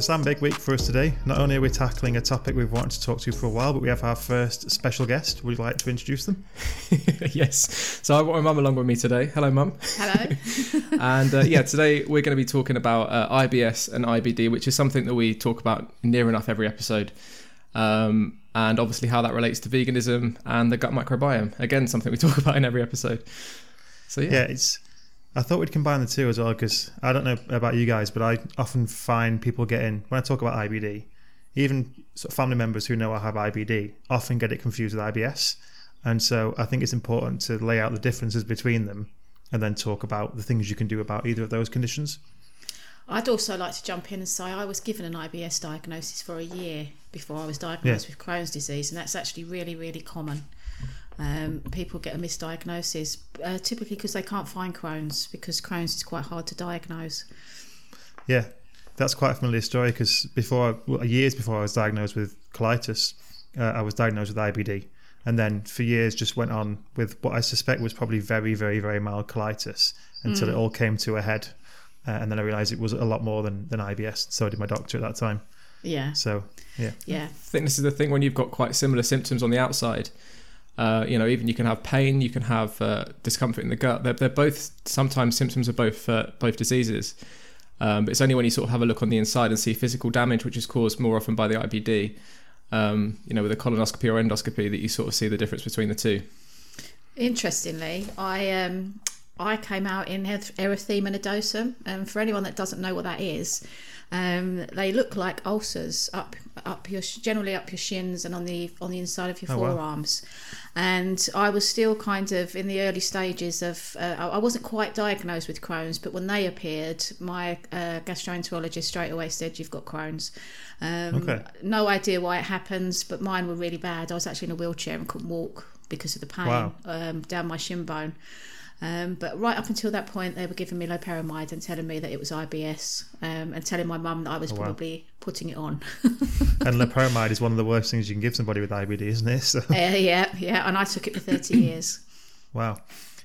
So, Sam, big week for us today. Not only are we tackling a topic we've wanted to talk to for a while, but we have our first special guest. Would you like to introduce them? yes. So, I've got my mum along with me today. Hello, mum. Hello. and uh, yeah, today we're going to be talking about uh, IBS and IBD, which is something that we talk about near enough every episode. Um, and obviously, how that relates to veganism and the gut microbiome. Again, something we talk about in every episode. So, yeah. Yeah, it's. I thought we'd combine the two as well because I don't know about you guys, but I often find people getting when I talk about IBD, even sort of family members who know I have IBD often get it confused with IBS, and so I think it's important to lay out the differences between them, and then talk about the things you can do about either of those conditions. I'd also like to jump in and say I was given an IBS diagnosis for a year before I was diagnosed Yeah. with Crohn's disease, and that's actually really, really common. Um, people get a misdiagnosis, uh, typically because they can't find Crohn's, because Crohn's is quite hard to diagnose. Yeah, that's quite a familiar story because before, well, years before I was diagnosed with colitis, uh, I was diagnosed with IBD, and then for years just went on with what I suspect was probably very, very, very mild colitis until it all came to a head, uh, and then I realised it was a lot more than than IBS. So did my doctor at that time. Yeah, So yeah, yeah, I think this is the thing when you've got quite similar symptoms on the outside. Uh, you know, even you can have pain, you can have uh, discomfort in the gut. They're, they're both sometimes symptoms of both uh, both diseases. Um, but it's only when you sort of have a look on the inside and see physical damage, which is caused more often by the IBD, um, you know, with a colonoscopy or endoscopy, that you sort of see the difference between the two. Interestingly, I um, I came out in eryth- erythema nodosum, and for anyone that doesn't know what that is, um, they look like ulcers up up your generally up your shins and on the on the inside of your Oh, wow. forearms. And I was still kind of in the early stages of. Uh, I I wasn't quite diagnosed with Crohn's, but when they appeared, my uh, gastroenterologist straight away said, "You've got Crohn's." Um, Okay. No idea why it happens, but mine were really bad. I was actually in a wheelchair and couldn't walk because of the pain Wow. um, down my shin bone. Um, but right up until that point, they were giving me loperamide and telling me that it was IBS, um, and telling my mum that I was Oh, wow. probably putting it on. and loperamide is one of the worst things you can give somebody with IBD, isn't it? So uh, yeah, yeah, and I took it for thirty years. Wow.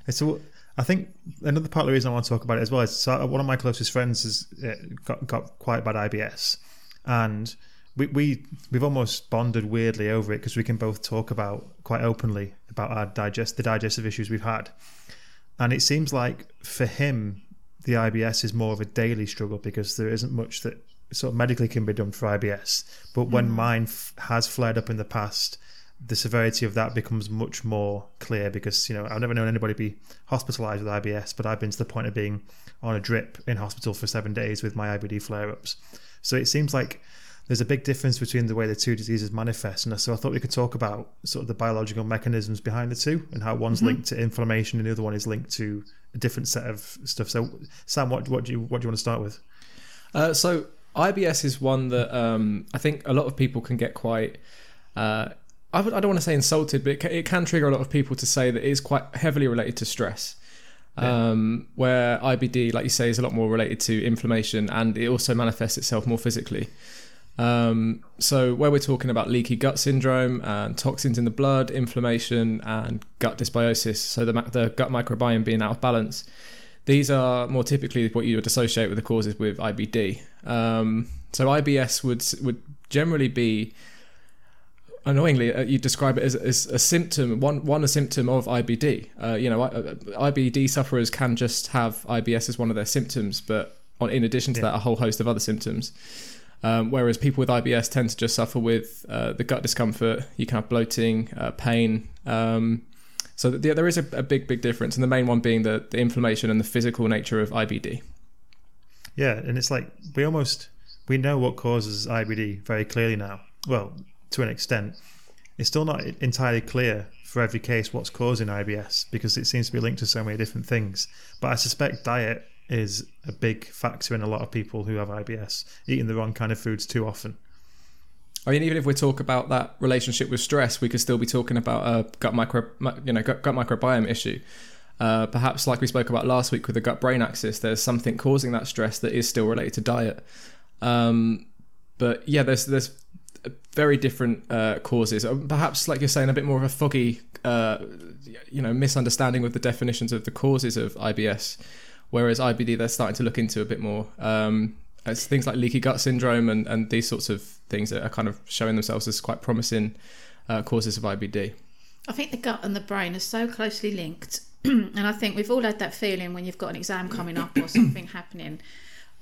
So I think another part of the reason I want to talk about it as well is so one of my closest friends has uh, got, got quite bad IBS, and we, we we've almost bonded weirdly over it because we can both talk about quite openly about our digest the digestive issues we've had, and it seems like for him the IBS is more of a daily struggle because there isn't much that sort of medically can be done for IBS, but when mm. mine f- has flared up in the past the severity of that becomes much more clear because you know I've never known anybody be hospitalized with IBS, but I've been to the point of being on a drip in hospital for seven days with my IBD flare-ups. So it seems like there's a big difference between the way the two diseases manifest, and so I thought we could talk about sort of the biological mechanisms behind the two and how one's linked to inflammation and the other one is linked to a different set of stuff. So, Sam, what what do you what do you want to start with? Uh, so IBS is one that um, I think a lot of people can get quite. Uh, I, would, I don't want to say insulted, but it can, it can trigger a lot of people to say that it is quite heavily related to stress. Um, where IBD, like you say, is a lot more related to inflammation, and it also manifests itself more physically. Um, so where we're talking about leaky gut syndrome and toxins in the blood, inflammation, and gut dysbiosis, so the, the gut microbiome being out of balance, these are more typically what you would associate with the causes with IBD. Um, so IBS would would generally be annoyingly uh, you describe it as, as a symptom one one a symptom of IBD. Uh, you know, uh, IBD sufferers can just have IBS as one of their symptoms, but on, in addition to Yeah. that, a whole host of other symptoms. Um, whereas people with IBS tend to just suffer with uh, the gut discomfort. You can have bloating, uh, pain. Um, so th- there is a, a big, big difference, and the main one being the, the inflammation and the physical nature of IBD. Yeah, and it's like we almost we know what causes IBD very clearly now. Well, to an extent, it's still not entirely clear for every case what's causing IBS because it seems to be linked to so many different things. But I suspect diet is a big factor in a lot of people who have IBS, eating the wrong kind of foods too often. I mean, even if we talk about that relationship with stress, we could still be talking about a gut micro, you know, gut, gut microbiome issue. Uh, perhaps, like we spoke about last week with the gut-brain axis, there's something causing that stress that is still related to diet. Um, but yeah, there's there's very different uh, causes. Uh, Perhaps, like you're saying, a bit more of a foggy, uh, you know, misunderstanding with the definitions of the causes of IBS. Whereas IBD, they're starting to look into a bit more. Um, it's things like leaky gut syndrome and, and these sorts of things that are kind of showing themselves as quite promising uh, causes of IBD. I think the gut and the brain are so closely linked, and I think we've all had that feeling when you've got an exam coming up or something happening.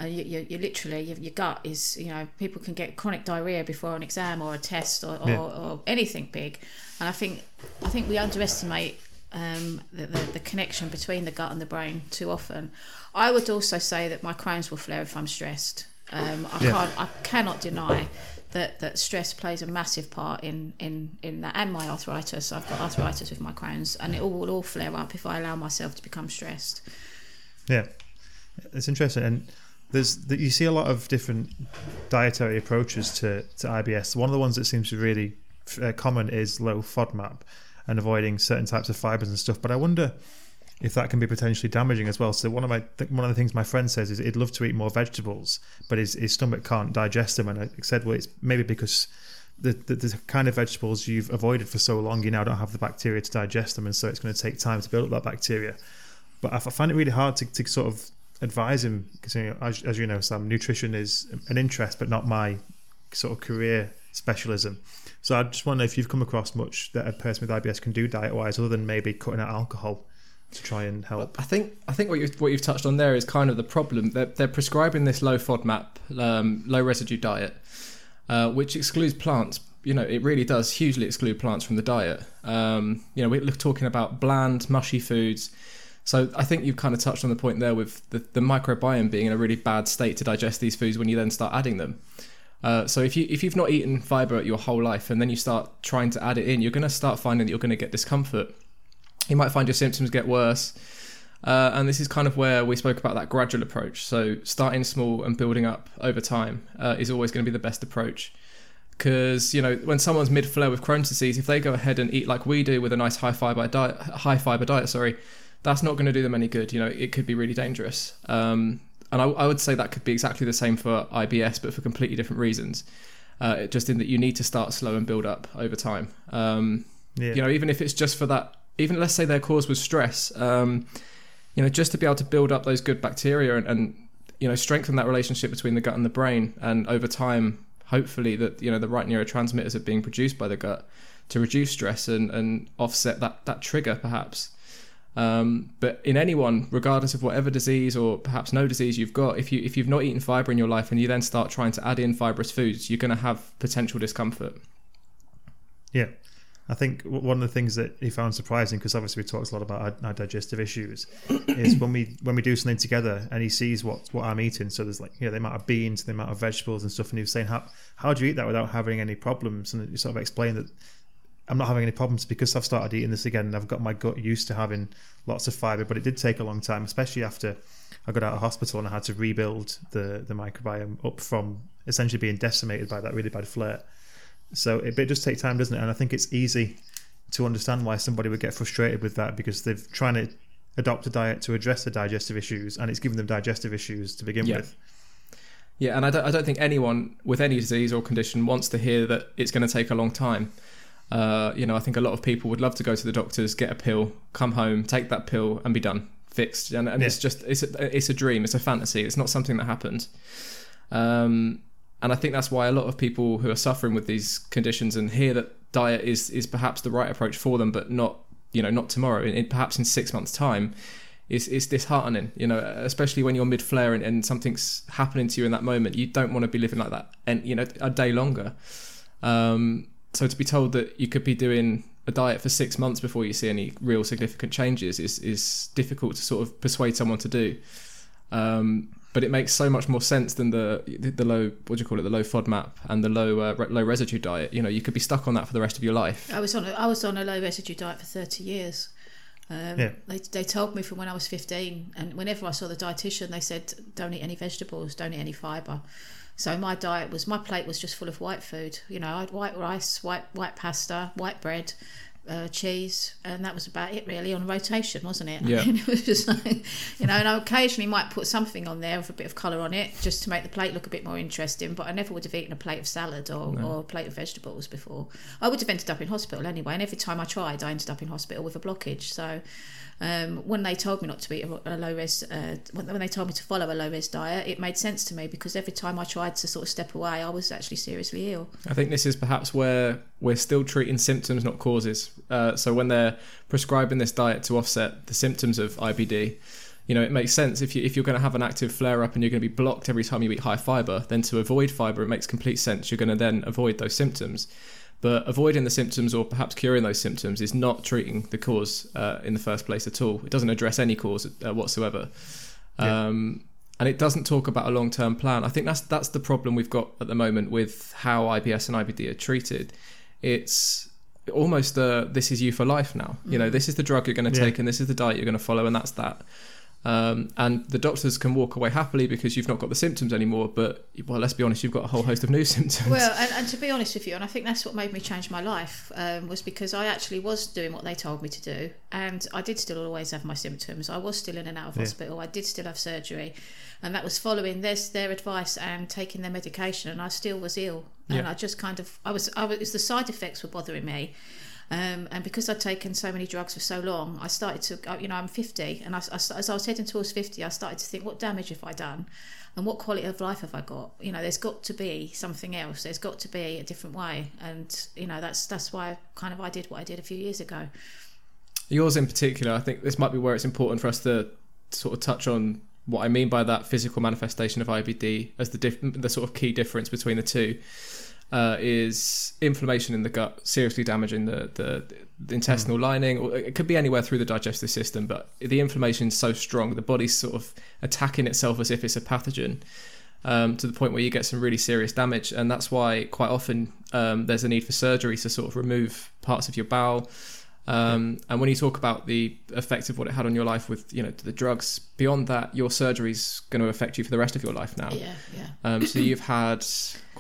Uh, you, you, you literally your, your gut is you know people can get chronic diarrhea before an exam or a test or, or, Yeah. or anything big, and I think I think we underestimate um, the, the the connection between the gut and the brain too often. I would also say that my Crohn's will flare if I'm stressed. Um, I Yeah. can't I cannot deny that, that stress plays a massive part in, in, in that and my arthritis. I've got arthritis with my Crohn's and it all will all flare up if I allow myself to become stressed. Yeah, it's interesting, and there's that you see a lot of different dietary approaches to, to IBS. One of the ones that seems to be really uh, common is low FODMAP and avoiding certain types of fibers and stuff. But I wonder if that can be potentially damaging as well. So one of my one of the things my friend says is he'd love to eat more vegetables, but his, his stomach can't digest them. And I said, well, it's maybe because the, the the kind of vegetables you've avoided for so long, you now don't have the bacteria to digest them, and so it's going to take time to build up that bacteria. But I, find it really hard to, to sort of advise him because, you know, as, as you know, Sam, nutrition is an interest, but not my sort of career specialism. So I just wonder if you've come across much that a person with IBS can do diet wise, other than maybe cutting out alcohol to try and help. I think I think what you what you've touched on there is kind of the problem. They're, they're prescribing this low FODMAP, um, low residue diet, uh, which excludes plants. You know, it really does hugely exclude plants from the diet. Um, you know, we're talking about bland, mushy foods. So I think you've kind of touched on the point there with the, the microbiome being in a really bad state to digest these foods when you then start adding them. Uh, so if you if you've not eaten fiber your whole life and then you start trying to add it in, you're going to start finding that you're going to get discomfort. You might find your symptoms get worse. Uh, and this is kind of where we spoke about that gradual approach. So starting small and building up over time uh, is always going to be the best approach. Because you know when someone's mid flare with Crohn's disease, if they go ahead and eat like we do with a nice high fiber diet, high fiber diet, sorry, that's not going to do them any good. You know it could be really dangerous. Um, and I, I would say that could be exactly the same for IBS, but for completely different reasons. Uh, just in that you need to start slow and build up over time. Um, Yeah. you know even if it's just for that even let's say their cause was stress um, you know just to be able to build up those good bacteria and, and you know strengthen that relationship between the gut and the brain and over time hopefully that you know the right neurotransmitters are being produced by the gut to reduce stress and, and offset that that trigger perhaps um, but in anyone regardless of whatever disease or perhaps no disease you've got if you if you've not eaten fiber in your life and you then start trying to add in fibrous foods you're going to have potential discomfort Yeah. I think one of the things that he found surprising, because obviously we talked a lot about our, our digestive issues, is when we when we do something together and he sees what what I'm eating. So there's like you know the amount of beans, the amount of vegetables and stuff, and he was saying how how do you eat that without having any problems? And you sort of explained that I'm not having any problems because I've started eating this again and I've got my gut used to having lots of fiber. But it did take a long time, especially after I got out of hospital and I had to rebuild the the microbiome up from essentially being decimated by that really bad flare. So it, it does take time, doesn't it? And I think it's easy to understand why somebody would get frustrated with that because they've trying to adopt a diet to address the digestive issues and it's giving them digestive issues to begin Yeah. with. Yeah, and I don't, I don't think anyone with any disease or condition wants to hear that it's going to take a long time. Uh, you know, I think a lot of people would love to go to the doctors, get a pill, come home, take that pill, and be done, fixed. And, and it's just it's a, it's a dream, it's a fantasy. It's not something that happens. Um, and I think that's why a lot of people who are suffering with these conditions and hear that diet is is perhaps the right approach for them, but not you know not tomorrow, in, in- perhaps in six months' time, is is disheartening. You know, especially when you're mid flare and, and something's happening to you in that moment. You don't want to be living like that, and you know a day longer. Um, so to be told that you could be doing a diet for six months before you see any real significant changes is is difficult to sort of persuade someone to do. Um, but it makes so much more sense than the the low what do you call it the low FODMAP and the low uh, re- low residue diet. You know, you could be stuck on that for the rest of your life. I was on a, I was on a low residue diet for 30 years. Um, Yeah. they, they told me from when I was 15, and whenever I saw the dietitian, they said, don't eat any vegetables, don't eat any fibre. So my diet was, my plate was just full of white food. You know, I had white rice, white white pasta, white bread, uh, cheese, and that was about it really on rotation, wasn't it? Yeah. I mean, it was just like, you know, and I occasionally might put something on there with a bit of colour on it just to make the plate look a bit more interesting, but I never would have eaten a plate of salad or, or a plate of vegetables before. I would have ended up in hospital anyway, and every time I tried, I ended up in hospital with a blockage. So, um, when they told me not to eat a, a low res, uh, when, they told me to follow a low res diet, it made sense to me because every time I tried to sort of step away, I was actually seriously ill. I think this is perhaps where we're still treating symptoms, not causes. Uh, so when they're prescribing this diet to offset the symptoms of IBD, you know, it makes sense if you if you're going to have an active flare up and you're going to be blocked every time you eat high fiber, then to avoid fiber, it makes complete sense. You're going to then avoid those symptoms. But avoiding the symptoms or perhaps curing those symptoms is not treating the cause uh, in the first place at all. It doesn't address any cause uh, whatsoever. Yeah. Um, and it doesn't talk about a long term plan. I think that's that's the problem we've got at the moment with how IBS and IBD are treated. It's almost uh, this is you for life now. You know, this is the drug you're going to Yeah. take, and this is the diet you're going to follow, and that's that. Um, and the doctors can walk away happily because you've not got the symptoms anymore. But well, let's be honest, you've got a whole host of new symptoms. Well, and, and to be honest with you, and I think that's what made me change my life um, was because I actually was doing what they told me to do, and I did still always have my symptoms. I was still in and out of Yeah. hospital. I did still have surgery, and that was following this their advice and taking their medication, and I still was ill. And Yeah. I just kind of I was I was was the side effects were bothering me. Um, and because I'd taken so many drugs for so long, I started to, uh, you know, I'm 50, and I, I, as I was heading towards 50, I started to think, what damage have I done? And what quality of life have I got? You know, there's got to be something else. There's got to be a different way, and you know, that's that's why kind of I did what I did a few years ago. Yours in particular, I think this might be where it's important for us to sort of touch on what I mean by that physical manifestation of IBD as the diff- the sort of key difference between the two. Uh, is inflammation in the gut seriously damaging the, the, the intestinal lining, or it could be anywhere through the digestive system, but the inflammation is so strong, the body's sort of attacking itself as if it's a pathogen. Um, to the point where you get some really serious damage, and that's why quite often um, there's a need for surgery to sort of remove parts of your bowel, um, and when you talk about the effect of what it had on your life with, you know, the drugs, beyond that, your surgery's going to affect you for the rest of your life now. Yeah, yeah. Um, so you've had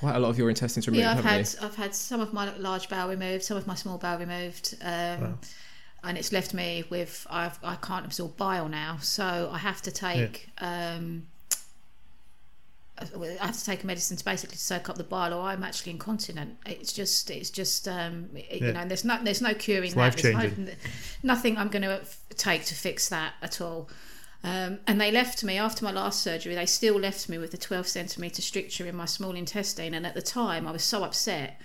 quite a lot of your intestines removed, yeah, I've had I've had some of my large bowel removed, some of my small bowel removed, um, Wow. and it's left me with I've, I can't absorb bile now, so I have to take. Um, I have to take a medicine to basically soak up the bile, or I'm actually incontinent. It's just, it's just, um, it- you know, and there's no, there's no curing It's that. Life-changing. nothing I'm going to take to fix that at all. Um, and they left me after my last surgery. They still left me with a 12 centimeter stricture in my small intestine. And at the time, I was so upset.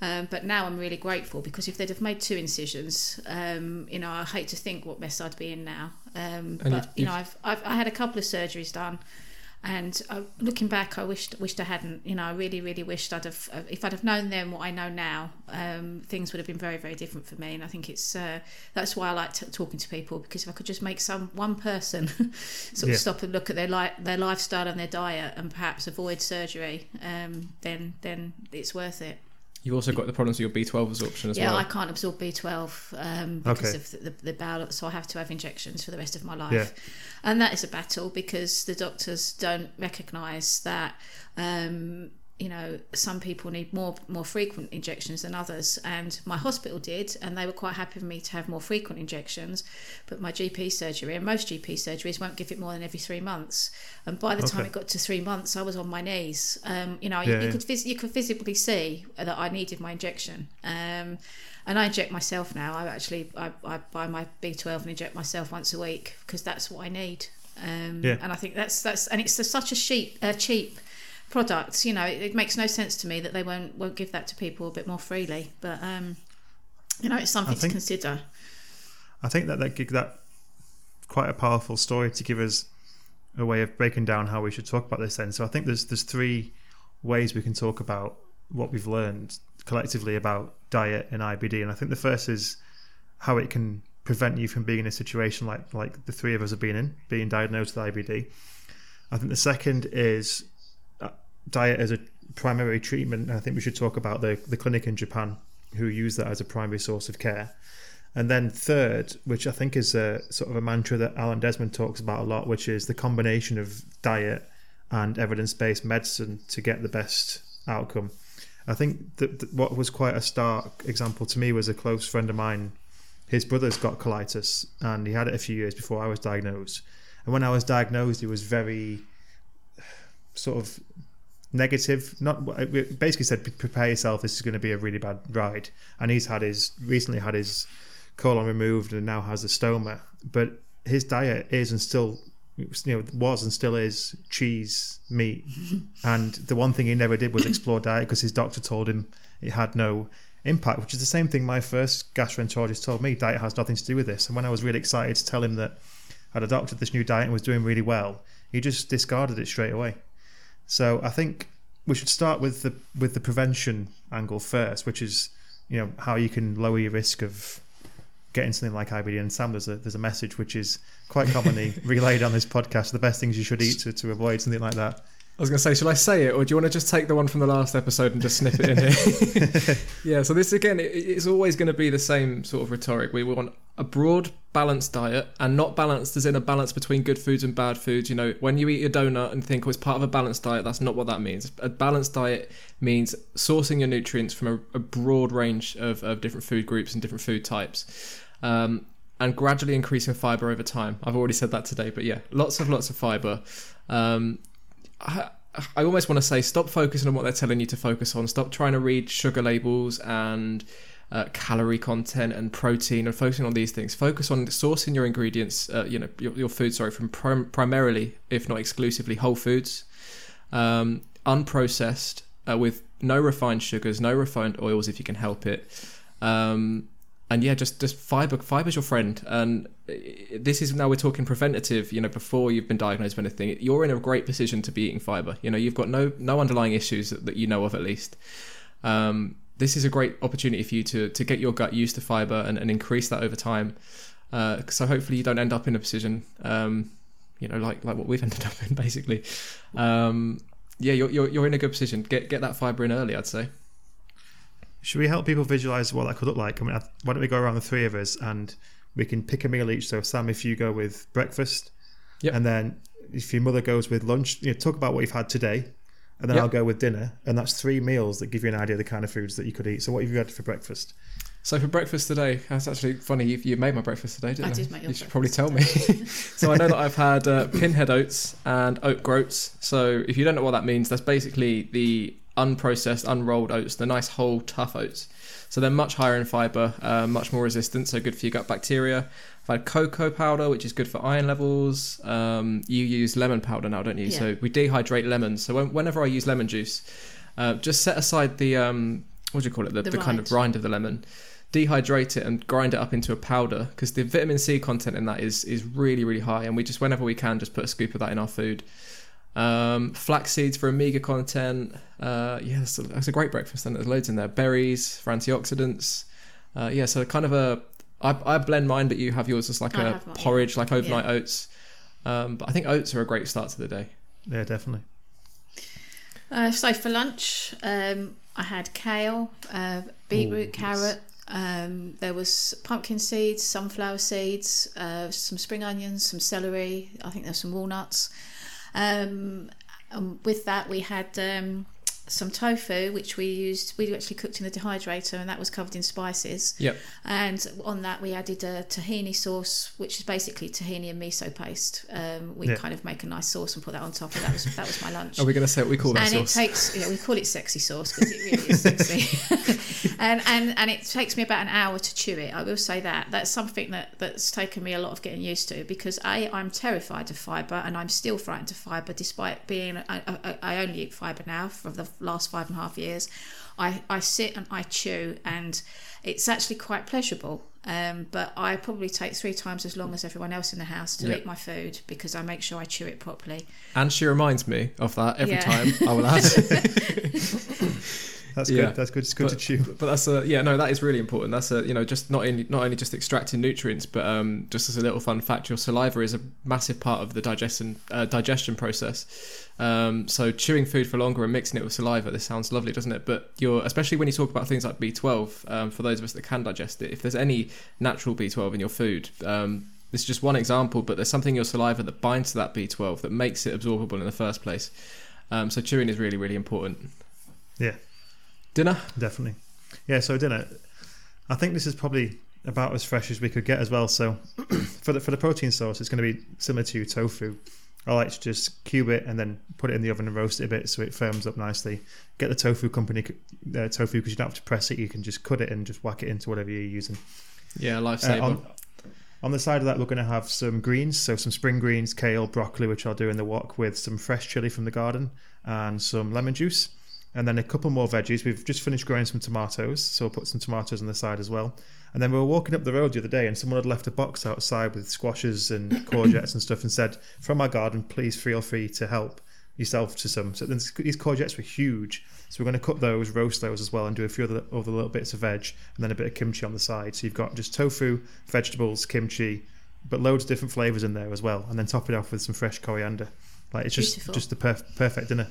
Um, but now I'm really grateful because if they'd have made two incisions, um, you know, I hate to think what mess I'd be in now. Um, but you know, I've, I've I had a couple of surgeries done, and uh, looking back, I wished wished I hadn't. You know, I really really wished I'd have. Uh, if I'd have known then what I know now, um, things would have been very very different for me. And I think it's uh, that's why I like t- talking to people because if I could just make some one person sort of Yeah. stop and look at their li- their lifestyle and their diet and perhaps avoid surgery, um, then then it's worth it. You've also got the problems with your B12 absorption as yeah, well. Yeah, I can't absorb B12 um, because Okay. of the, the, the bowel, so I have to have injections for the rest of my life. Yeah. And that is a battle because the doctors don't recognise that, um, you know, some people need more more frequent injections than others. And my hospital did, and they were quite happy for me to have more frequent injections. But my GP surgery and most GP surgeries won't give it more than every three months. And by the time it got to three months, I was on my knees. Um, you know, Yeah, you, you yeah. could vis- you could visibly see that I needed my injection. Um, and I inject myself now. I actually I, I buy my B12 and inject myself once a week because that's what I need. Um, Yeah. And I think that's that's and it's such a cheap uh, cheap product. You know, it, it makes no sense to me that they won't won't give that to people a bit more freely. But um, you know, it's something think- to consider. I think that that gig that quite a powerful story to give us a way of breaking down how we should talk about this. Then, so I think there's there's three ways we can talk about what we've learned collectively about diet and IBD, and I think the first is how it can prevent you from being in a situation like like the three of us have been in, being diagnosed with IBD. I think the second is diet as a primary treatment. I think we should talk about the the clinic in Japan who use that as a primary source of care. And then third, which I think is a sort of a mantra that Alan Desmond talks about a lot, which is the combination of diet and evidence-based medicine to get the best outcome. I think that, what was quite a stark example to me was a close friend of mine. His brother's got colitis, and he had it a few years before I was diagnosed. And when I was diagnosed, he was very sort of negative. Not basically said, prepare yourself. This is going to be a really bad ride. And he's had his recently had his colon removed and now has a stoma. But his diet is and still, you know, was and still is cheese, meat, and the one thing he never did was explore diet because his doctor told him it had no impact. Which is the same thing my first gastroenterologist told me: diet has nothing to do with this. And when I was really excited to tell him that I'd adopted this new diet and was doing really well, he just discarded it straight away. So I think we should start with the with the prevention angle first, which is you know how you can lower your risk of getting something like IBD. And Sam, there's a there's a message which is quite commonly relayed on this podcast: the best things you should eat to, to avoid something like that. I was going to say, shall I say it, or do you want to just take the one from the last episode and just snip it in here? yeah. So this again, it, it's always going to be the same sort of rhetoric. We want a broad, balanced diet, and not balanced as in a balance between good foods and bad foods. You know, when you eat a donut and think, "Oh, it's part of a balanced diet," that's not what that means. A balanced diet means sourcing your nutrients from a, a broad range of, of different food groups and different food types. Um, and gradually increasing fiber over time. I've already said that today, but yeah, lots of lots of fiber. Um, I, almost want to say stop focusing on what they're telling you to focus on. Stop trying to read sugar labels and uh, calorie content and protein and focusing on these things. Focus on sourcing your ingredients, uh, you know, your, your, food, sorry, from prim- primarily, if not exclusively, whole foods, um, unprocessed, uh, with no refined sugars, no refined oils if you can help it. Um, and yeah, just just fiber fiber's your friend. And this is now we're talking preventative. You know, before you've been diagnosed with anything, you're in a great position to be eating fiber. You know, you've got no no underlying issues that, you know of at least. Um, this is a great opportunity for you to to get your gut used to fiber and, and increase that over time. Uh, so hopefully you don't end up in a position, um, you know, like like what we've ended up in basically. Um, yeah, you're, you're you're in a good position. Get get that fiber in early, I'd say. Should we help people visualize what that could look like? I mean, why don't we go around the three of us and we can pick a meal each. So, Sam, if you go with breakfast, yep. and then if your mother goes with lunch, you know, talk about what you've had today, and then yep. I'll go with dinner, and that's three meals that give you an idea of the kind of foods that you could eat. So, what have you had for breakfast? So for breakfast today, that's actually funny. You, you made my breakfast today, didn't I? I did make your You should probably tell me. so I know that I've had uh, pinhead oats and oat groats. So if you don't know what that means, that's basically the unprocessed, unrolled oats, the nice whole tough oats. So they're much higher in fiber, uh, much more resistant, so good for your gut bacteria. I've had cocoa powder, which is good for iron levels. Um, you use lemon powder now, don't you? Yeah. So we dehydrate lemons. So when, whenever I use lemon juice, uh, just set aside the um, what do you call it? The, The the kind of rind. rind of the lemon. Dehydrate it and grind it up into a powder because the vitamin C content in that is is really really high, and we just whenever we can just put a scoop of that in our food. Um, flax seeds for omega content. Uh, yeah, that's a, that's a great breakfast. And there's loads in there. Berries for antioxidants. Uh, yeah, so kind of a. I, I blend mine, but you have yours as like I a have mine, yeah. porridge, like overnight Yeah. oats. Um, but I think oats are a great start to the day. Yeah, definitely. Uh, so for lunch, um, I had kale, uh, beetroot, Ooh, carrot. Um, there was pumpkin seeds, sunflower seeds, uh, some spring onions, some celery. I think there's some walnuts. Um, and with that, we had um, some tofu, which we used. We actually cooked in the dehydrator, and that was covered in spices. Yep. And on that, we added a tahini sauce, which is basically tahini and miso paste. Um, we Yeah. kind of make a nice sauce and put that on top, and that was that was my lunch Are we going to say what we call that and sauce? it takes you know, we call it sexy sauce because it really is sexy and, and and it takes me about an hour to chew it i will say that that's something that that's taken me a lot of getting used to because a i'm terrified of fiber and i'm still frightened of fiber despite being i, I, I only eat fiber now for the last five and a half years i i sit and i chew and it's actually quite pleasurable um, but I probably take three times as long as everyone else in the house to Yeah. eat my food because I make sure I chew it properly. and she reminds me of that every Yeah. time. I will add. That's Yeah. good. That's good. It's good to chew. But that's a yeah no that is really important. That's a you know just not only not only just extracting nutrients, but um, just as a little fun fact, your saliva is a massive part of the digestion uh, digestion process. Um, so chewing food for longer and mixing it with saliva, this sounds lovely, doesn't it? But you're especially when you talk about things like B12. Um, for those of us that can digest it, if there's any natural B12 in your food. Um, this is just one example, but there's something in your saliva that binds to that B12 that makes it absorbable in the first place. Um, so chewing is really, really important. Yeah. Dinner? Definitely. Yeah, so dinner. I think this is probably about as fresh as we could get as well. So for the for the protein source, it's going to be similar to tofu. I like to just cube it and then put it in the oven and roast it a bit so it firms up nicely. Get the tofu company uh, tofu because you don't have to press it. You can just cut it and just whack it into whatever you're using. Yeah, Uh, lifesaver. on, on the side of that, we're going to have some greens, so some spring greens, kale, broccoli, which I'll do in the wok with some fresh chili from the garden and some lemon juice. And then a couple more veggies. We've just finished growing some tomatoes, so we'll put some tomatoes on the side as well. And then we were walking up the road the other day, and someone had left a box outside with squashes and courgettes and stuff, and said, "From our garden, please feel free to help yourself to some." So then these courgettes were huge, so we're going to cut those, roast those as well, and do a few other, other little bits of veg, and then a bit of kimchi on the side. So you've got just tofu, vegetables, kimchi, but loads of different flavors in there as well, and then top it off with some fresh coriander. Like it's just Beautiful. just the perf- perfect dinner.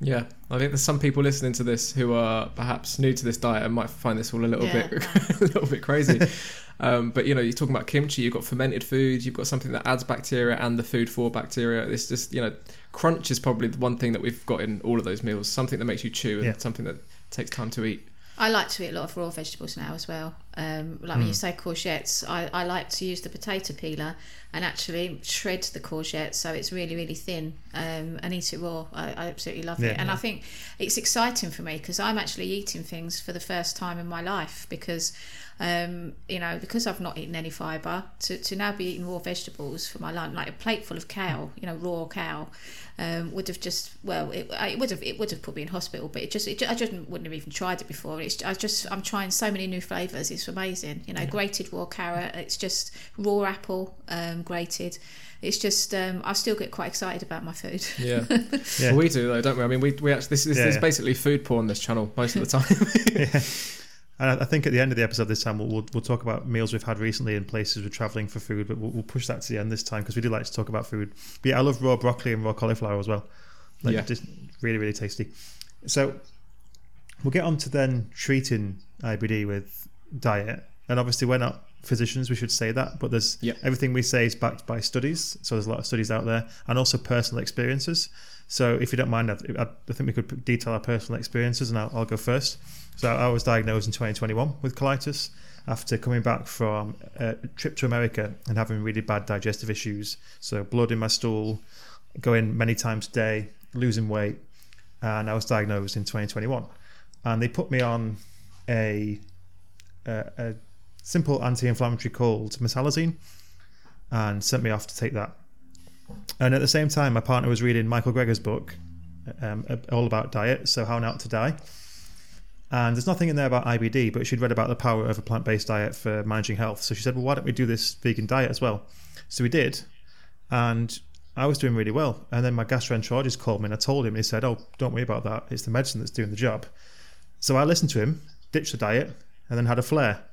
Yeah, I think there's some people listening to this who are perhaps new to this diet and might find this all a little Yeah. bit a little bit crazy. um, but you know, you're talking about kimchi. You've got fermented food. You've got something that adds bacteria and the food for bacteria. It's just you know, crunch is probably the one thing that we've got in all of those meals. Something that makes you chew and Yeah. something that takes time to eat. I like to eat a lot of raw vegetables now as well. Um, like when you say courgettes, I, I like to use the potato peeler and actually shred the courgette so it's really, really thin um, and eat it raw. I, I absolutely love Yeah, it. And yeah. I think it's exciting for me because I'm actually eating things for the first time in my life because, um, you know, because I've not eaten any fibre, to, to now be eating raw vegetables for my lunch, like a plate full of cow, you know, raw cow, um, would have just well, it, it would have it would have put me in hospital, but it just it, ju- I just wouldn't have even tried it before. It's I just I'm trying so many new flavors. It's amazing, you know, grated raw carrot. It's just raw apple, um, grated. It's just um, I still get quite excited about my food. Yeah, Yeah. Well, we do though, don't we? I mean, we, we actually this, this Yeah, is yeah. basically food porn. This channel most of the time. yeah. And I I think at the end of the episode this time, we'll, we'll, we'll talk about meals we've had recently and places we're traveling for food, but we'll, we'll push that to the end this time because we do like to talk about food. But yeah, I love raw broccoli and raw cauliflower as well. Like, Yeah. Just really, really tasty. So we'll get on to then treating IBD with diet. And obviously, we're not physicians, we should say that, but there's Yeah. everything we say is backed by studies. So there's a lot of studies out there and also personal experiences. So if you don't mind, I, I I think we could detail our personal experiences and I'll, I'll go first. So I was diagnosed in 2021 with colitis after coming back from a trip to America and having really bad digestive issues. So blood in my stool, going many times a day, losing weight, and I was diagnosed in 2021. And they put me on a a, simple anti-inflammatory called mesalazine and sent me off to take that. And at the same time, my partner was reading Michael Greger's book, um, all about diet, so how not to die. And there's nothing in there about IBD, but she'd read about the power of a plant-based diet for managing health. So she said, "Well, why don't we do this vegan diet as well?" So we did, and I was doing really well. And then my gastroenterologist called me, and I told him. He said, "Oh, don't worry about that. It's the medicine that's doing the job." So I listened to him, ditched the diet, and then had a flare,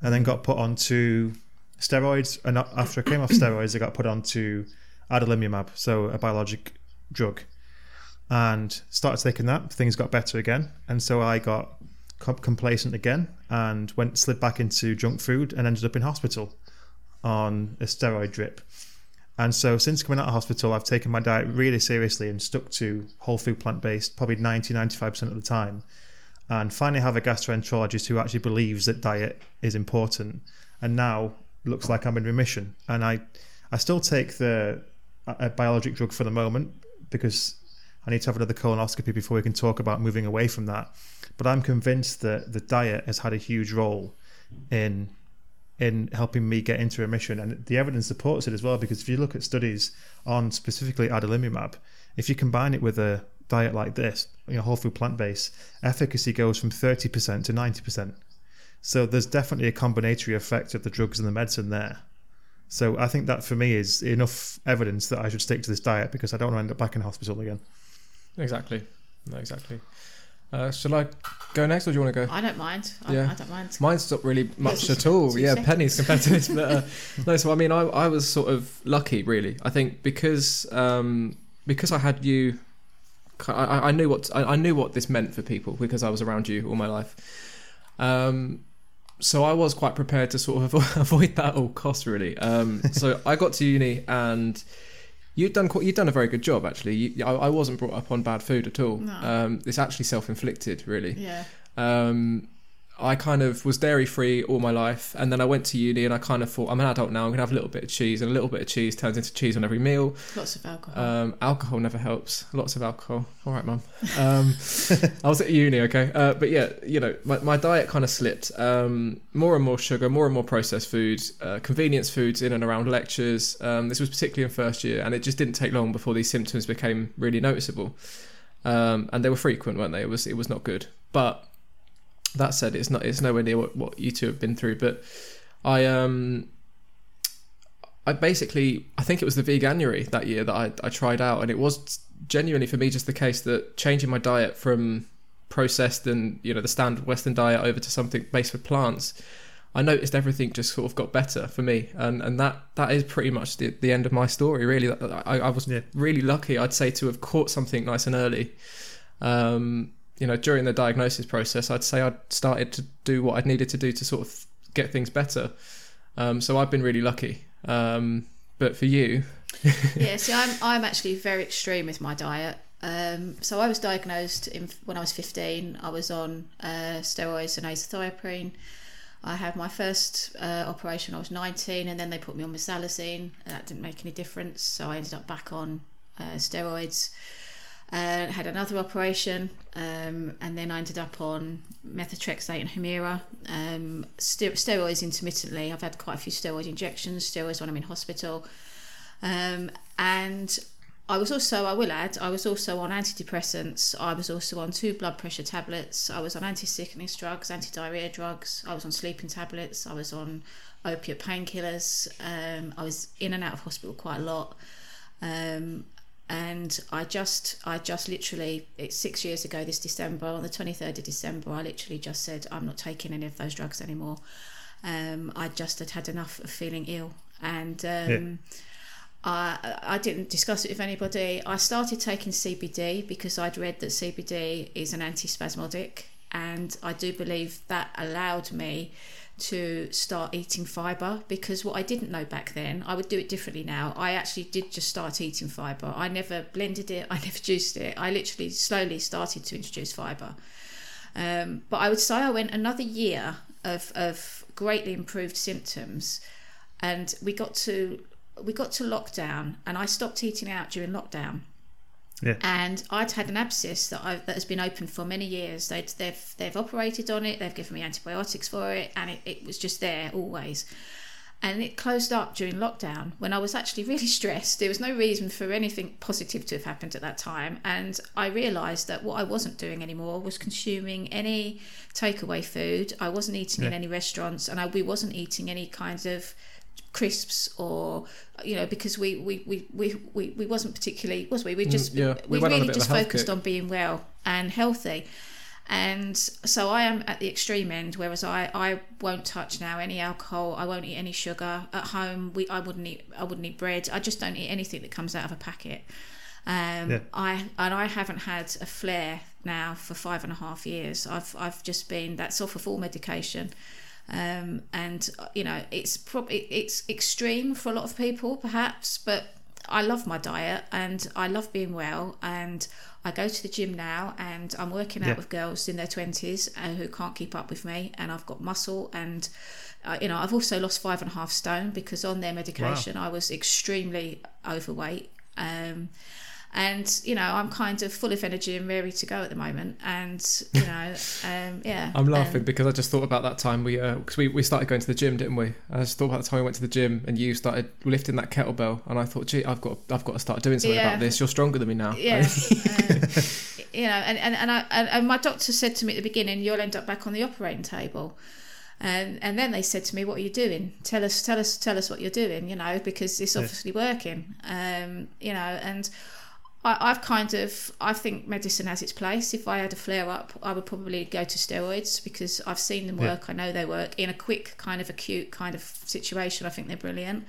and then got put onto steroids. And after I came off steroids, I got put onto adalimumab, so a biologic drug, and started taking that. Things got better again, and so I got complacent again and went slid back into junk food and ended up in hospital on a steroid drip. And so since coming out of hospital, I've taken my diet really seriously and stuck to whole food plant based probably 90 95% of the time. And finally have a gastroenterologist who actually believes that diet is important. And now looks like I'm in remission. And I, I still take the a, biologic drug for the moment because I need to have another colonoscopy before we can talk about moving away from that. But I'm convinced that the diet has had a huge role in in helping me get into remission, and the evidence supports it as well. Because if you look at studies on specifically adalimumab, if you combine it with a diet like this, you know, whole food plant based, efficacy goes from 30% to 90%. So there's definitely a combinatory effect of the drugs and the medicine there. So I think that for me is enough evidence that I should stick to this diet because I don't want to end up back in hospital again. exactly. No, exactly. Uh, shall I go next, or do you want to go? I don't mind. I, Yeah. I don't mind. Mine's not really much at all. Yeah, seconds. pennies compared to this. But uh, no, so I mean, I, I was sort of lucky, really. I think because um, because I had you, I, I knew what I, I knew what this meant for people because I was around you all my life. Um, so I was quite prepared to sort of avoid that at all costs, really. Um, so I got to uni and. You've done quite, you've done a very good job actually. You, I, I wasn't brought up on bad food at all. No. Um, it's actually self inflicted, really. Yeah. Um, I kind of was dairy free all my life, and then I went to uni, and I kind of thought I'm an adult now. I'm gonna have a little bit of cheese, and a little bit of cheese turns into cheese on every meal. Lots of alcohol. Um, alcohol never helps. Lots of alcohol. All right, mum. Um, I was at uni, okay, uh, but yeah, you know, my, my diet kind of slipped. Um, more and more sugar, more and more processed foods, uh, convenience foods in and around lectures. Um, this was particularly in first year, and it just didn't take long before these symptoms became really noticeable. Um, and they were frequent, weren't they? It was it was not good. But that said, it's not it's nowhere near what, what you two have been through. But I um I basically I think it was the veganuary that year that I, I tried out, and it was genuinely for me just the case that changing my diet from processed and you know the standard Western diet over to something based with plants. I noticed everything just sort of got better for me, and, and that, that is pretty much the, the end of my story. Really, I, I was Yeah. really lucky, I'd say, to have caught something nice and early. Um, you know, during the diagnosis process, I'd say I'd started to do what I'd needed to do to sort of get things better. Um, so I've been really lucky. Um, but for you, yeah, see, I'm I'm actually very extreme with my diet. Um, so I was diagnosed in, when I was 15. I was on uh, steroids and azathioprine. I had my first uh, operation. I was 19, and then they put me on mesalazine. That didn't make any difference, so I ended up back on uh, steroids. Uh, had another operation, um, and then I ended up on methotrexate and Humira. Um, ster- steroids intermittently. I've had quite a few steroid injections. Steroids when I'm in hospital. Um, and I was also, I will add, I was also on antidepressants. I was also on two blood pressure tablets. I was on anti sickness drugs, anti diarrhea drugs. I was on sleeping tablets. I was on opiate painkillers. Um, I was in and out of hospital quite a lot. Um, and I just, I just literally, it's six years ago this December, on the 23rd of December, I literally just said, I'm not taking any of those drugs anymore. Um, I just had had enough of feeling ill. And um, Yeah. I, I didn't discuss it with anybody. I started taking CBD because I'd read that CBD is an antispasmodic, and I do believe that allowed me to start eating fiber because what I didn't know back then, I would do it differently now. I actually did just start eating fiber. I never blended it, I never juiced it. I literally slowly started to introduce fiber. Um, but I would say I went another year of, of greatly improved symptoms, and we got to we got to lockdown, and I stopped eating out during lockdown. Yeah. And I'd had an abscess that I that has been open for many years. They'd, they've they've operated on it. They've given me antibiotics for it, and it, it was just there always. And it closed up during lockdown when I was actually really stressed. There was no reason for anything positive to have happened at that time. And I realised that what I wasn't doing anymore was consuming any takeaway food. I wasn't eating in any restaurants, and I, we wasn't eating any kind of crisps or you know because we we we we, we, we wasn't particularly was we? We just yeah, we we, went on a really just focused on being well and healthy. And so I am at the extreme end whereas I, I won't touch now any alcohol. I won't eat any sugar. At home we I wouldn't eat I wouldn't eat bread. I just don't eat anything that comes out of a packet. Um, Yeah. I and I haven't had a flare now for five and a half years. I've I've just been that's off of all medication um, and you know it's prob- it's extreme for a lot of people perhaps but I love my diet and I love being well. And I go to the gym now and I'm working out Yeah. with girls in their 20s uh, who can't keep up with me and I've got muscle and uh, you know I've also lost five and a half stone because on their medication I was extremely overweight. Um, and you know I'm kind of full of energy and ready to go at the moment and you know um, yeah I'm laughing um, because I just thought about that time we because we, we started going to the gym, didn't we? I just thought about the time we went to the gym and you started lifting that kettlebell, and I thought, gee, I've got I've got to start doing something Yeah. about this. You're stronger than me now. yeah um, you know and, and, and, I, and, and my doctor said to me at the beginning you'll end up back on the operating table and and then they said to me what are you doing tell us tell us tell us what you're doing you know because it's obviously working um you know and I, I've kind of I think medicine has its place. If I had a flare up, I would probably go to steroids because I've seen them Yeah. work. I know they work in a quick kind of acute kind of situation. I think they're brilliant.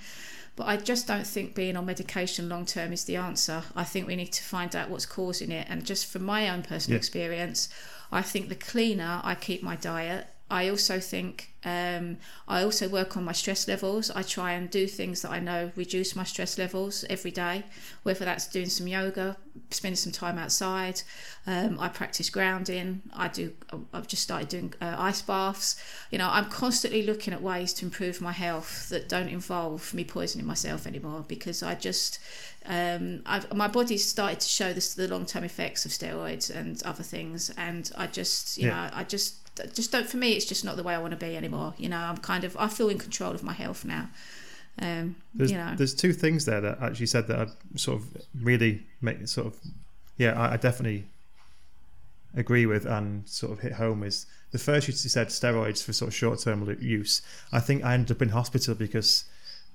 But I just don't think being on medication long term is the answer. I think we need to find out what's causing it. And just from my own personal Yeah. experience, I think the cleaner I keep my diet, I also think Um, I also work on my stress levels. I try and do things that I know reduce my stress levels every day, whether that's doing some yoga, spending some time outside. Um, I practice grounding. I do. I've just started doing uh, ice baths. You know, I'm constantly looking at ways to improve my health that don't involve me poisoning myself anymore because I just um, I've, my body's started to show this, the long term effects of steroids and other things, and I just, you Yeah. know, I just, just don't. For me, it's just not the way I want to be anymore. You know, I'm kind of, I feel in control of my health now. Um, There's, you know, there's two things there that actually said that I sort of really make sort of yeah I, I definitely agree with and sort of hit home is the first you said steroids for sort of short term use. I think I ended up in hospital because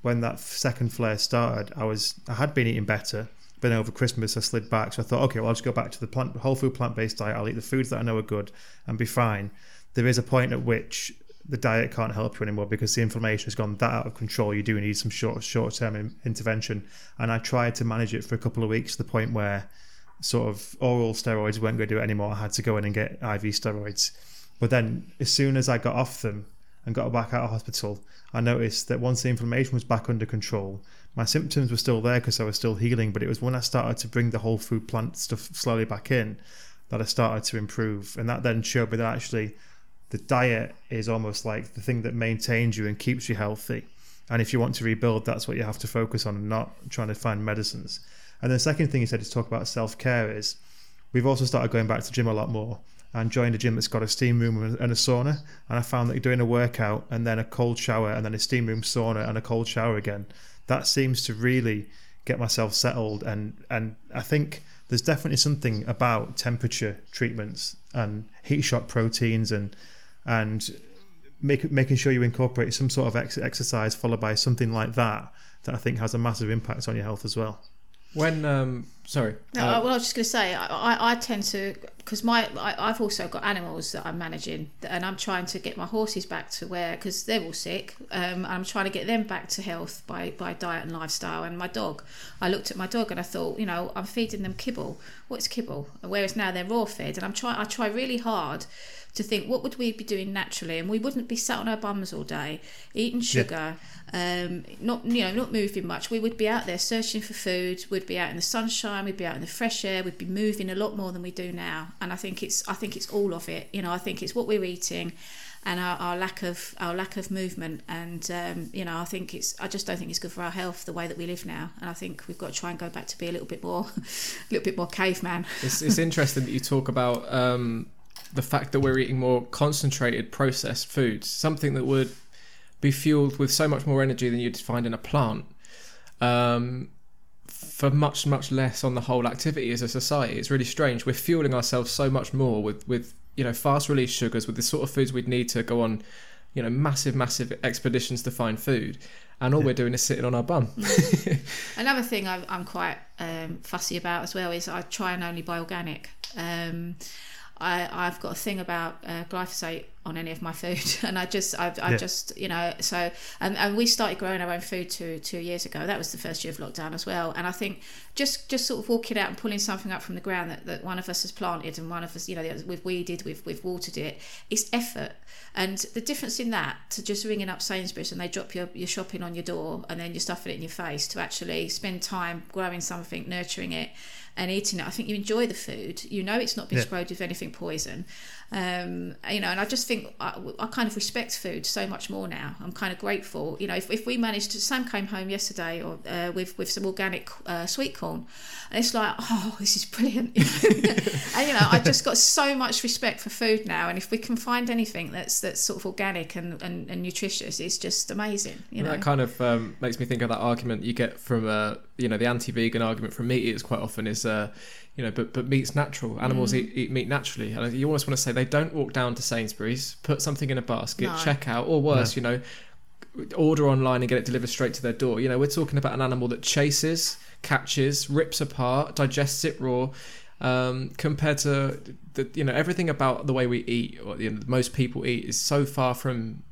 when that second flare started, I was I had been eating better. But over Christmas, I slid back. So I thought, okay, well, I'll just go back to the plant, whole food, plant based diet. I'll eat the foods that I know are good and be fine. There is a point at which the diet can't help you anymore because the inflammation has gone that out of control. You do need some short short term in, intervention. And I tried to manage it for a couple of weeks to the point where sort of oral steroids weren't going to do it anymore. I had to go in and get IV steroids. But then as soon as I got off them and got back out of hospital, I noticed that once the inflammation was back under control, my symptoms were still there because I was still healing. But it was when I started to bring the whole food plant stuff slowly back in that I started to improve. And that then showed me that actually the diet is almost like the thing that maintains you and keeps you healthy. And if you want to rebuild, that's what you have to focus on and not trying to find medicines. And the second thing he said to talk about self care is we've also started going back to the gym a lot more and joined a gym that's got a steam room and a sauna. And I found that doing a workout and then a cold shower and then a steam room sauna and a cold shower again, that seems to really get myself settled. And, and I think there's definitely something about temperature treatments and heat shock proteins and and make, making sure you incorporate some sort of ex- exercise followed by something like that that I think has a massive impact on your health as well. When um, sorry, No, uh, well, I was just going to say, I, I, I tend to, because my, I, I've also got animals that I'm managing, and I'm trying to get my horses back to where, because they're all sick, um, I'm trying to get them back to health by, by diet and lifestyle. And my dog, I looked at my dog and I thought, you know, I'm feeding them kibble. What's kibble? Whereas now they're raw fed, and I'm trying, I try really hard to think what would we be doing naturally, and we wouldn't be sat on our bums all day eating sugar, um, not you know not moving much. We would be out there searching for food. We'd be out in the sunshine. We'd be out in the fresh air. We'd be moving a lot more than we do now. And I think it's I think it's all of it. You know, I think it's what we're eating. And our, our lack of our lack of movement, and um, you know, I think it's. I just don't think it's good for our health the way that we live now. And I think we've got to try and go back to be a little bit more, a little bit more caveman. it's, it's interesting that you talk about um, the fact that we're eating more concentrated processed foods, something that would be fueled with so much more energy than you'd find in a plant, um, for much much less on the whole activity as a society. It's really strange. We're fueling ourselves so much more with with you know fast release sugars, with the sort of foods we'd need to go on, you know, massive massive expeditions to find food. And all we're doing is sitting on our bum. Another thing I'm, I'm quite um, fussy about as well is I try and only buy organic. Um, I, I've got a thing about uh, glyphosate on any of my food, and I just, I, I Yeah. just, you know, so and, and we started growing our own food two two years ago. That was the first year of lockdown as well, and I think just just sort of walking out and pulling something up from the ground that, that one of us has planted and one of us, you know, we've weeded, we've we've watered it. It's effort, and the difference in that to just ringing up Sainsbury's and they drop your your shopping on your door and then you're stuffing it in your face to actually spend time growing something, nurturing it and eating it. I think you enjoy the food. You know it's not been Yeah. sprayed with anything poison. Um, you know, and I just think I, I kind of respect food so much more now. I'm kind of grateful. You know, if, if we managed to, Sam came home yesterday or uh, with with some organic uh, sweet corn, and it's like, oh, this is brilliant. and you know, I just got so much respect for food now. And if we can find anything that's that's sort of organic and, and, and nutritious, it's just amazing. You know, that kind of um, makes me think of that argument you get from uh, you know the anti-vegan argument from meat eaters quite often is uh, you know but but meat's natural animals eat, eat meat naturally and you almost want to say they don't walk down to Sainsbury's put something in a basket No. check out or worse you know order online and get it delivered straight to their door you know we're talking about an animal that chases catches rips apart digests it raw um, compared to the, you know everything about the way we eat or you know, most people eat is so far from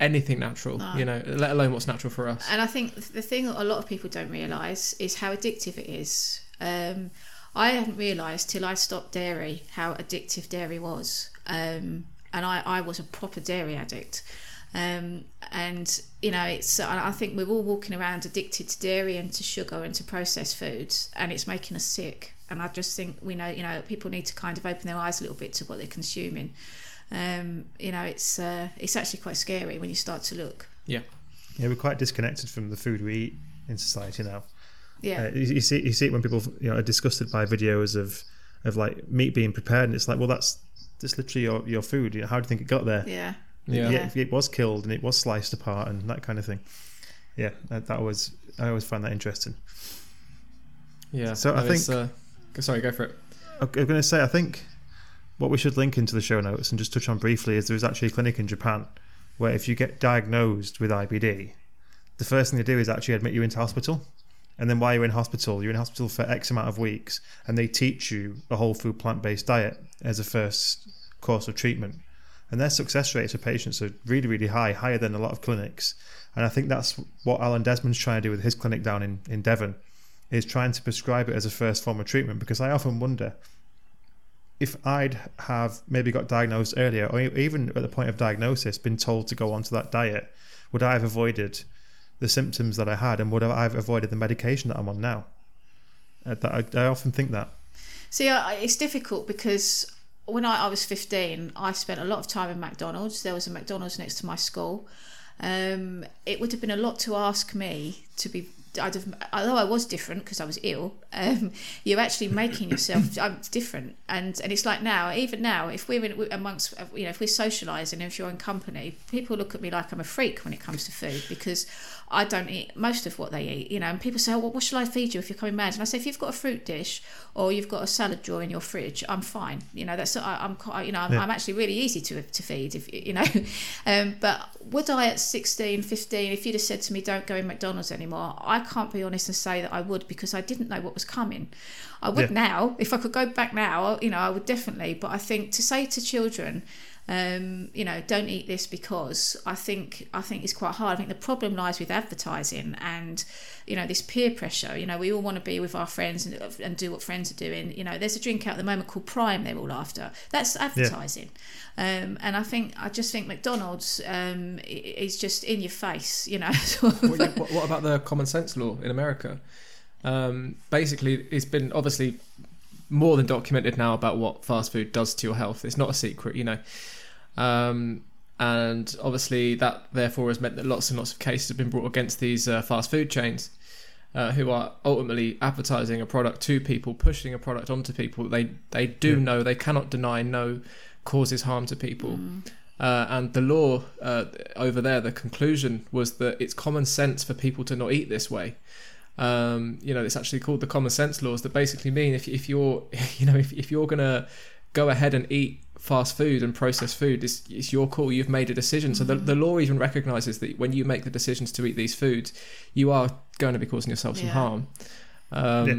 anything natural No. you know let alone what's natural for us And I think the thing that a lot of people don't realise is how addictive it is. Um, I hadn't realised till I stopped dairy how addictive dairy was. Um, and I, I was a proper dairy addict. Um, and you know, it's I I think we're all walking around addicted to dairy and to sugar and to processed foods, and it's making us sick. And I just think we know, you know, people need to kind of open their eyes a little bit to what they're consuming. Um, you know, it's uh, it's actually quite scary when you start to look. Yeah. Yeah, we're quite disconnected from the food we eat in society now. Yeah, Uh, you, you see, you see it when people you know are disgusted by videos of of like meat being prepared, and it's like, well, that's that's literally your, your food. You know, how do you think it got there? yeah, Yeah. Yeah, it was killed and it was sliced apart and that kind of thing. Yeah, that, that was I always find that interesting. Yeah. So I think- Uh, sorry, go for it. I'm going to say, I think what we should link into the show notes and just touch on briefly is there is actually a clinic in Japan where if you get diagnosed with IBD, the first thing they do is actually admit you into hospital. And then while you're in hospital, you're in hospital for X amount of weeks, and they teach you a whole food plant based diet as a first course of treatment. And their success rates for patients are really, really high, higher than a lot of clinics. And I think that's what Alan Desmond's trying to do with his clinic down in, in Devon, is trying to prescribe it as a first form of treatment. Because I often wonder if I'd have maybe got diagnosed earlier, or even at the point of diagnosis, been told to go onto that diet, would I have avoided the symptoms that I had, and would I have avoided the medication that I'm on now? Uh, I, I often think that. See, it's difficult because when I, I was 15, I spent a lot of time in McDonald's. There was a McDonald's next to my school. Um, it would have been a lot to ask me to be. I'd have, although I was different because I was ill, um, you're actually making yourself I'm different, and and it's like now, even now, if we're in, amongst, you know, if we're socialising, if you're in company, people look at me like I'm a freak when it comes to food because I don't eat most of what they eat, you know. And people say, oh, well, what shall I feed you if you're coming mad? And I say, if you've got a fruit dish or you've got a salad drawer in your fridge, I'm fine. You know, that's I, I'm quite, you know, I'm, Yeah. I'm actually really easy to to feed if you know. Um, but would I at 16, 15, if you'd have said to me, don't go in McDonald's anymore, I can't be honest and say that I would because I didn't know what was coming. I would Yeah. now if I could go back now, you know, I would definitely. But I think to say to children um, you know, don't eat this because I think I think it's quite hard. I think the problem lies with advertising and you know this peer pressure. You know, we all want to be with our friends and, and do what friends are doing. You know, there's a drink out at the moment called Prime. They're all after. That's advertising, um, and I think I just think McDonald's um, is just in your face. You know, what, yeah, what, what about the common sense law in America? Um, basically, it's been obviously more than documented now about what fast food does to your health. It's not a secret, you know. Um, and obviously, that therefore has meant that lots and lots of cases have been brought against these uh, fast food chains. Uh, who are ultimately advertising a product to people, pushing a product onto people. They they do Yeah. know they cannot deny no causes harm to people. Uh, and the law uh, over there, the conclusion was that it's common sense for people to not eat this way. Um, you know, it's actually called the common sense laws that basically mean if, if you're, you know, if, if you're gonna go ahead and eat fast food and processed food, is it's your call. You've made a decision. So the, the law even recognizes that when you make the decisions to eat these foods, you are going to be causing yourself some Yeah. harm. Um, Yeah.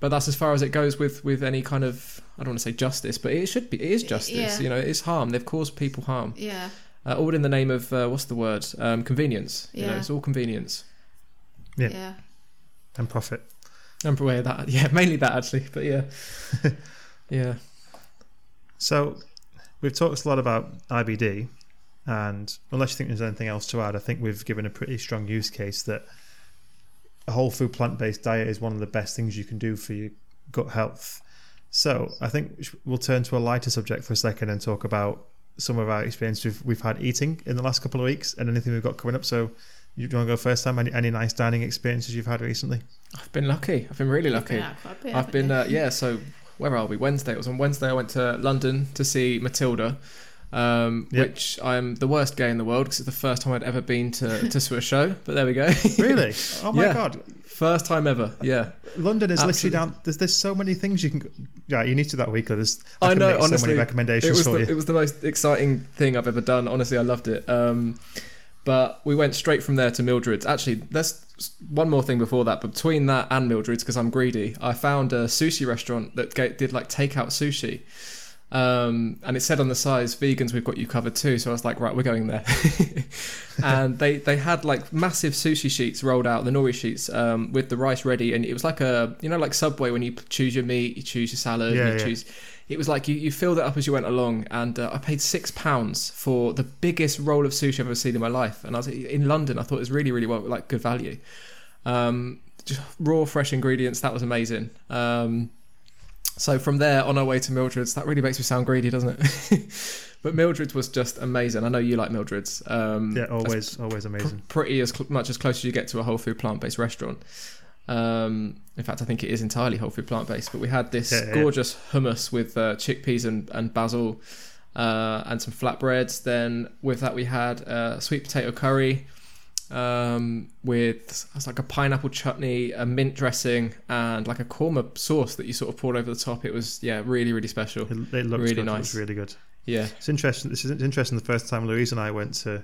But that's as far as it goes with with any kind of I don't want to say justice, but it should be it is justice. Yeah. You know, it's harm. They've caused people harm yeah, uh, all in the name of uh, what's the word? Um, convenience. You know, Yeah. it's all convenience. Yeah. yeah. And profit. And aware of that, yeah, mainly that actually, but yeah, yeah, So we've talked a lot about IBD, and unless you think there's anything else to add, I think we've given a pretty strong use case that a whole food plant based diet is one of the best things you can do for your gut health. So I think we'll turn to a lighter subject for a second and talk about some of our experience we've, we've had eating in the last couple of weeks and anything we've got coming up. So you do you want to go first time? Any, any nice dining experiences you've had recently? I've been lucky. I've been really lucky. been out quite a bit, I've been, uh, yeah. So where are we? Wednesday. It was on Wednesday. I went to London to see Matilda, um, Yep. which I'm the worst gay in the world because it's the first time I'd ever been to to a show. But there we go. Really? Oh my Yeah. god! first time ever. Yeah. London is Absolutely. literally down. There's, there's so many things you can. Yeah, you need to that weekly. There's I can know, make so honestly, many It was for the, you. it was the most exciting thing I've ever done. Honestly, I loved it. Um, but we went straight from there to Mildred's. Actually, there's one more thing before that. But between that and Mildred's, because I'm greedy, I found a sushi restaurant that did like takeout sushi. Um, and it said on the size, "Vegans, we've got you covered too." So I was like, "Right, we're going there." and they they had like massive sushi sheets rolled out, the nori sheets, um, with the rice ready, and it was like a you know like Subway when you choose your meat, you choose your salad, Yeah, you yeah. choose it was like you, you filled it up as you went along, and uh, I paid six pounds for the biggest roll of sushi I've ever seen in my life. And I was in London. I thought it was really, really well, like good value. Um, just raw, fresh ingredients. That was amazing. Um, so from there on our way to Mildred's, that really makes me sound greedy, doesn't it? but Mildred's was just amazing. I know you like Mildred's. Um, Yeah, always, always amazing. pr- pretty as cl- much as close as you get to a whole food plant based restaurant. Um, in fact, I think it is entirely whole food plant based. But we had this Yeah, yeah. gorgeous hummus with uh, chickpeas and, and basil uh, and some flatbreads. Then with that, we had uh, sweet potato curry um, with it was like a pineapple chutney, a mint dressing, and like a korma sauce that you sort of poured over the top. It was yeah, really really special. It, it looked Really good. It nice. was really good. Yeah, It's interesting. This is interesting. The first time Louise and I went to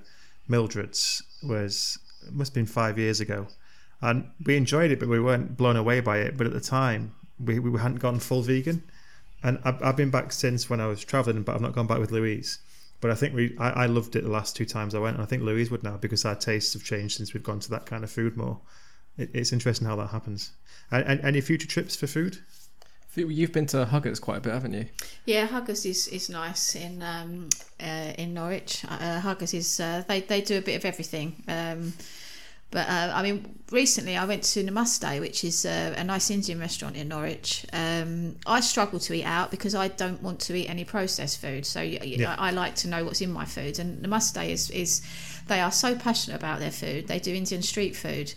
Mildred's was it must have been five years ago, and we enjoyed it, but we weren't blown away by it. But at the time, we, we hadn't gone full vegan, and I've, I've been back since when I was traveling, but I've not gone back with Louise. But I think we I, I loved it the last two times I went, and I think Louise would now because our tastes have changed since we've gone to that kind of food more. It, it's interesting how that happens. And, and any future trips for food? you've been to Huggers quite a bit, haven't you? Yeah, Huggers is, is nice in um, uh, in Norwich. Uh, Huggers is uh, they they do a bit of everything. Um, but uh, I mean, recently I went to Namaste, which is uh, a nice Indian restaurant in Norwich. Um, I struggle to eat out because I don't want to eat any processed food. So y- y- Yeah. I, I like to know what's in my food. And Namaste is is they are so passionate about their food. They do Indian street food.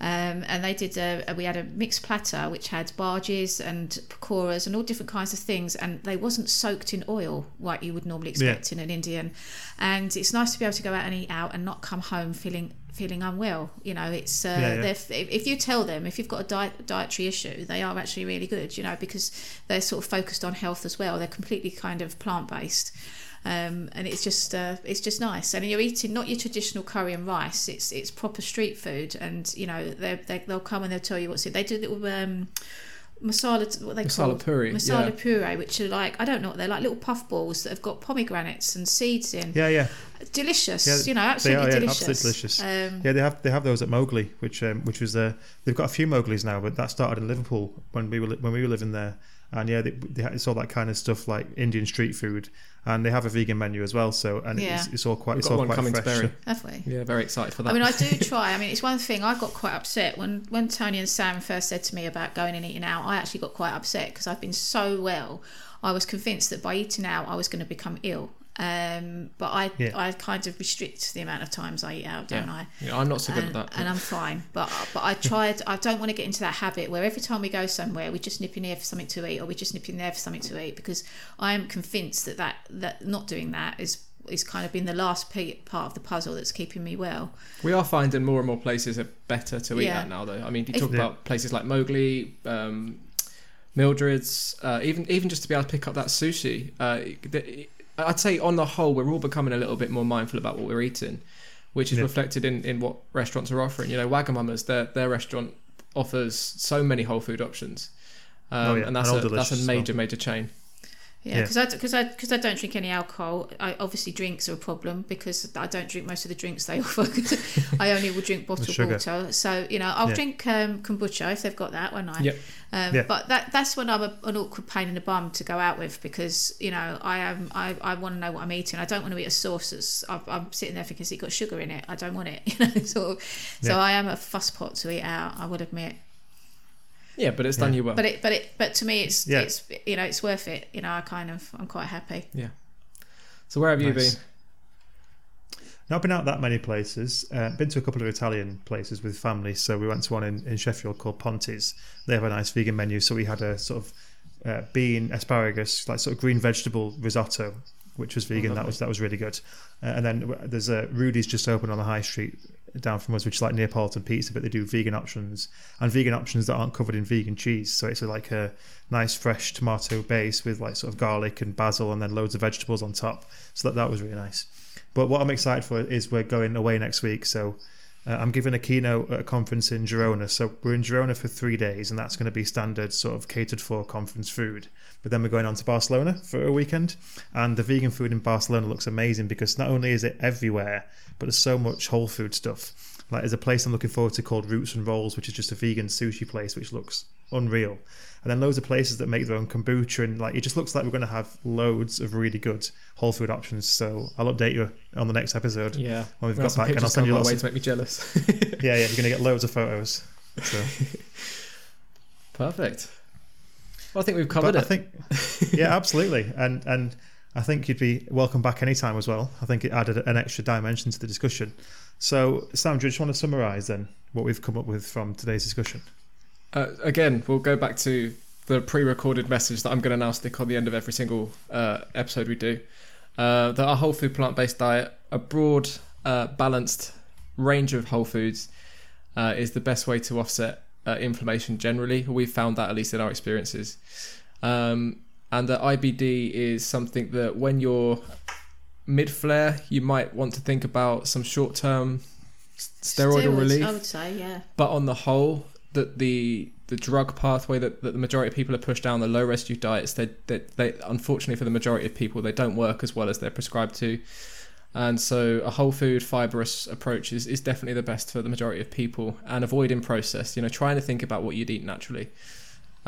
Um, and they did a, we had a mixed platter which had bhajis and pakoras and all different kinds of things and they wasn't soaked in oil like you would normally expect in an Indian and it's nice to be able to go out and eat out and not come home feeling feeling unwell you know it's uh, Yeah, yeah. they're if if you tell them if you've got a diet, dietary issue they are actually really good you know because they're sort of focused on health as well they're completely kind of plant based um, and it's just uh, it's just nice. And you're eating not your traditional curry and rice. It's it's proper street food, and you know they they they'll come and they'll tell you what's it. They do little um, masala what they Masala call puri, masala yeah. puri, which are like I don't know what they're like little puff balls that have got pomegranates and seeds in. Yeah, yeah. Delicious, Yeah, you know, they absolutely are, yeah, delicious. absolutely delicious. Um, Yeah, they have they have those at Mowgli, which um, which was uh, they've got a few Mowglis now, but that started in Liverpool when we were when we were living there, and yeah, they, they it's all that kind of stuff like Indian street food, and they have a vegan menu as well. So and Yeah. it's, it's all quite We've it's all quite coming to fresh. Bury. have we? Yeah, very excited for that. I mean, I do try. I mean, it's one thing I got quite upset when when Tony and Sam first said to me about going and eating out. I actually got quite upset because I've been so well. I was convinced that by eating out, I was going to become ill. Um, but I Yeah. I kind of restrict the amount of times I eat out, don't yeah. I? Yeah, I'm not so good and, at that. and I'm fine. But but I tried. I don't want to get into that habit where every time we go somewhere, we just nip in here for something to eat, or we just nip in there for something to eat, because I am convinced that that, that not doing that is is kind of been the last part of the puzzle that's keeping me well. We are finding more and more places are better to eat Yeah. at now, though. I mean, you If- talk Yeah. about places like Mowgli, um, Mildred's, uh, even even just to be able to pick up that sushi. Uh, the- I'd say on the whole, we're all becoming a little bit more mindful about what we're eating, which is Yeah. reflected in, in what restaurants are offering. You know, Wagamama's their their restaurant offers so many whole food options, um, Oh, yeah, and that's and a that's a major major chain. Yeah, Yeah. because I because I because I don't drink any alcohol. I obviously drinks are a problem because I don't drink most of the drinks they offer. I only will drink bottled water. So you know, I'll Yeah. drink um, kombucha if they've got that one night. Yep. Um, Yeah. But that that's when I'm a, an awkward pain in the bum to go out with because you know I am I, I want to know what I'm eating. I don't want to eat a sauce that's I'm, I'm sitting there thinking it's got sugar in it. I don't want it. You know, sort of. So I am a fusspot to eat out. I would admit. Yeah, but it's done Yeah. you well. But it but it but to me it's Yeah. it's you know it's worth it. You know I kind of I'm quite happy. Yeah. So where have you Nice. been? Not been out that many places. Uh, been to a couple of Italian places with family. So we went to one in, in Sheffield called Ponte's. They have a nice vegan menu. So we had a sort of uh, bean, asparagus, like sort of green vegetable risotto, which was vegan. that was that was really good. Uh, and then there's a Rudy's just open on the high street down from us, which is like Neapolitan pizza, but they do vegan options and vegan options that aren't covered in vegan cheese. So it's like a nice fresh tomato base with like sort of garlic and basil, and then loads of vegetables on top. So that that was really nice. But what I'm excited for is we're going away next week. So uh, I'm giving a keynote at a conference in Girona. So we're in Girona for three days, and that's going to be standard sort of catered for conference food. But then we're going on to Barcelona for a weekend, and the vegan food in Barcelona looks amazing because not only is it everywhere, but there's so much whole food stuff. Like there's a place I'm looking forward to called Roots and Rolls, which is just a vegan sushi place, which looks unreal. And then loads of places that make their own kombucha, and like it just looks like we're going to have loads of really good whole food options. So I'll update you on the next episode. Yeah. When we've Well, got back, and I'll send you lots way of ways to make me jealous. yeah, yeah. You're going to get loads of photos. So, Perfect. Well, I think we've covered but I think, yeah, absolutely, and and I think you'd be welcome back anytime as well. I think it added an extra dimension to the discussion. So, Sam, do you just want to summarise then what we've come up with from today's discussion? Uh, again, we'll go back to the pre-recorded message that I'm going to now stick on the end of every single uh, episode we do. Uh, that our whole food plant-based diet, a broad, uh, balanced range of whole foods, uh, is the best way to offset uh, inflammation generally. We've found that at least in our experiences. Um, and that IBD is something that when you're mid-flare, you might want to think about some short-term s- steroidal Steroids, relief I would say, yeah. but on the whole, that the the drug pathway that, that the majority of people are pushed down, the low residue diets, they, they, they unfortunately for the majority of people, they don't work as well as they're prescribed to. And so a whole food fibrous approach is, is definitely the best for the majority of people and avoiding processed, you know, trying to think about what you'd eat naturally.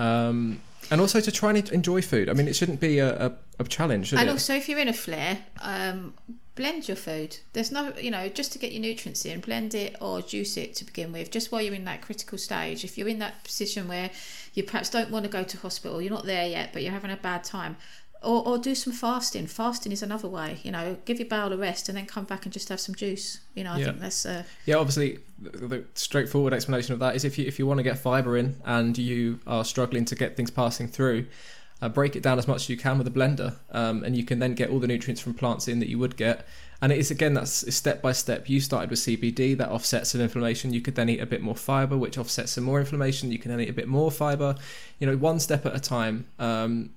Um, and also to try and enjoy food. I mean, it shouldn't be a, a, a challenge, should And it? also, if you're in a flare, um, blend your food. There's no, you know, just to get your nutrients in, blend it or juice it to begin with, just while you're in that critical stage. If you're in that position where you perhaps don't want to go to hospital, you're not there yet, but you're having a bad time, or, or do some fasting. Fasting is another way, you know, give your bowel a rest and then come back and just have some juice. You know, I Yeah. think that's, uh, Yeah, obviously, the, the straightforward explanation of that is if you if you want to get fiber in and you are struggling to get things passing through, uh, break it down as much as you can with a blender, um, and you can then get all the nutrients from plants in that you would get. And it is again that's step by step. You started with CBD that offsets some inflammation. You could then eat a bit more fiber, which offsets some more inflammation. You can then eat a bit more fiber. You know, one step at a time. Um,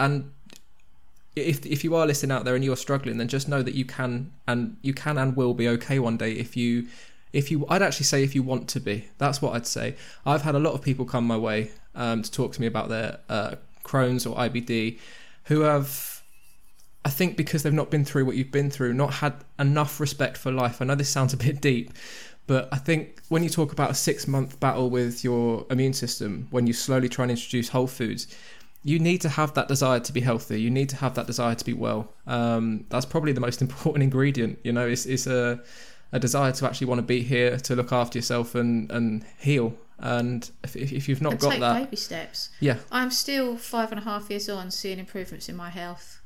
and if if you are listening out there and you're struggling, then just know that you can and you can and will be okay one day if you if you I'd actually say if you want to be. That's what I'd say. I've had a lot of people come my way um, to talk to me about their uh, Crohn's or IBD who have I think because they've not been through what you've been through, not had enough respect for life. I know this sounds a bit deep, but I think when you talk about a six month battle with your immune system, when you slowly try and introduce whole foods, you need to have that desire to be healthy. You need to have that desire to be well. Um, that's probably the most important ingredient. You know, it's, it's a, a desire to actually want to be here, to look after yourself and, and heal. And if, if if you've not and got take that, baby steps. yeah, I'm still five and a half years on, seeing improvements in my health.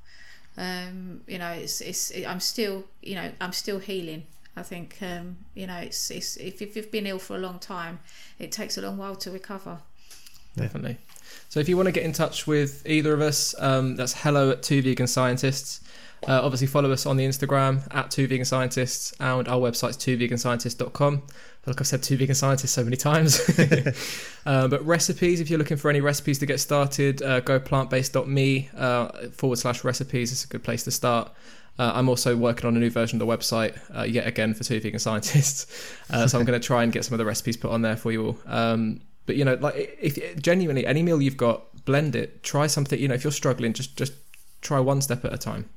Um, you know, it's it's it, I'm still you know I'm still healing. I think um, you know it's it's if, if you've been ill for a long time, it takes a long while to recover. definitely. So if you want to get in touch with either of us, um, that's hello at two vegan scientists. Uh, obviously, follow us on the Instagram at two vegan scientists, and our website's twoveganscientists.com. Like I've said two vegan scientists so many times. uh, but recipes, if you're looking for any recipes to get started, uh, go plantbased.me uh, forward slash recipes. It's a good place to start. Uh, I'm also working on a new version of the website, uh, yet again for two vegan scientists. Uh, so I'm going to try and get some of the recipes put on there for you all. Um, but you know, like if genuinely any meal you've got, blend it. Try something. You know, if you're struggling, just just try one step at a time.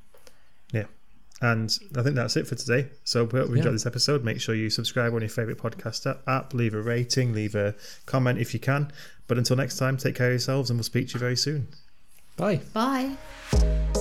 Yeah. And I think that's it for today. So we hope you Yeah. enjoyed this episode. Make sure you subscribe on your favourite podcast app, leave a rating, leave a comment if you can. But until next time, take care of yourselves and we'll speak to you very soon. Bye. Bye.